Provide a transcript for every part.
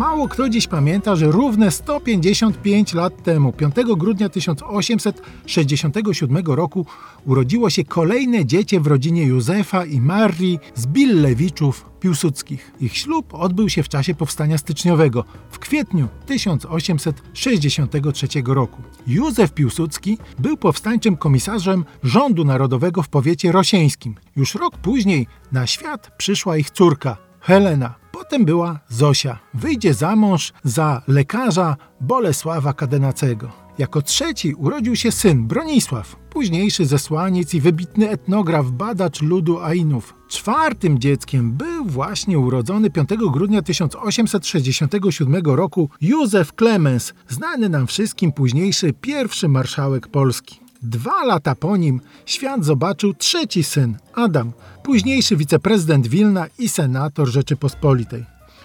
Mało kto dziś pamięta, że równe 155 lat temu, 5 grudnia 1867 roku, urodziło się kolejne dziecię w rodzinie Józefa i Marii Zbillewiczów Piłsudskich. Ich ślub odbył się w czasie powstania styczniowego w kwietniu 1863 roku. Józef Piłsudski był powstańczym komisarzem rządu narodowego w powiecie rosieńskim. Już rok później na świat przyszła ich córka Helena. Potem była Zosia. Wyjdzie za mąż za lekarza Bolesława Kadenacego. Jako trzeci urodził się syn Bronisław, późniejszy zesłaniec i wybitny etnograf, badacz ludu Ainów. Czwartym dzieckiem był właśnie urodzony 5 grudnia 1867 roku Józef Klemens, znany nam wszystkim późniejszy pierwszy marszałek Polski. Dwa lata po nim świat zobaczył trzeci syn, Adam, późniejszy wiceprezydent Wilna i senator Rzeczypospolitej.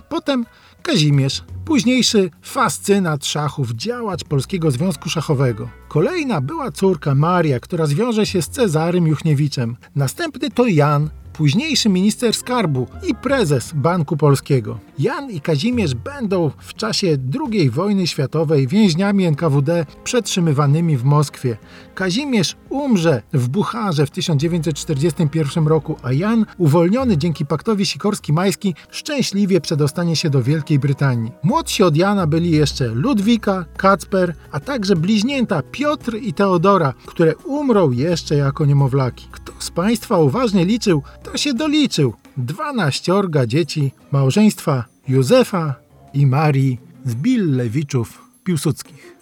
Potem Kazimierz, późniejszy fascynat szachów, działacz Polskiego Związku Szachowego. Kolejna była córka Maria, która zwiąże się z Cezarym Juchniewiczem. Następny to Jan, późniejszy minister skarbu i prezes Banku Polskiego. Jan i Kazimierz będą w czasie II wojny światowej więźniami NKWD przetrzymywanymi w Moskwie. Kazimierz umrze w Bucharze w 1941 roku, a Jan, uwolniony dzięki paktowi Sikorski-Majski, szczęśliwie przedostanie się do Wielkiej Brytanii. Młodsi od Jana byli jeszcze Ludwika, Kacper, a także bliźnięta Piotr i Teodora, które umrą jeszcze jako niemowlaki. Kto z Państwa uważnie liczył, to się doliczył. Dwanaściorga dzieci małżeństwa Józefa i Marii Zbillewiczów Piłsudskich.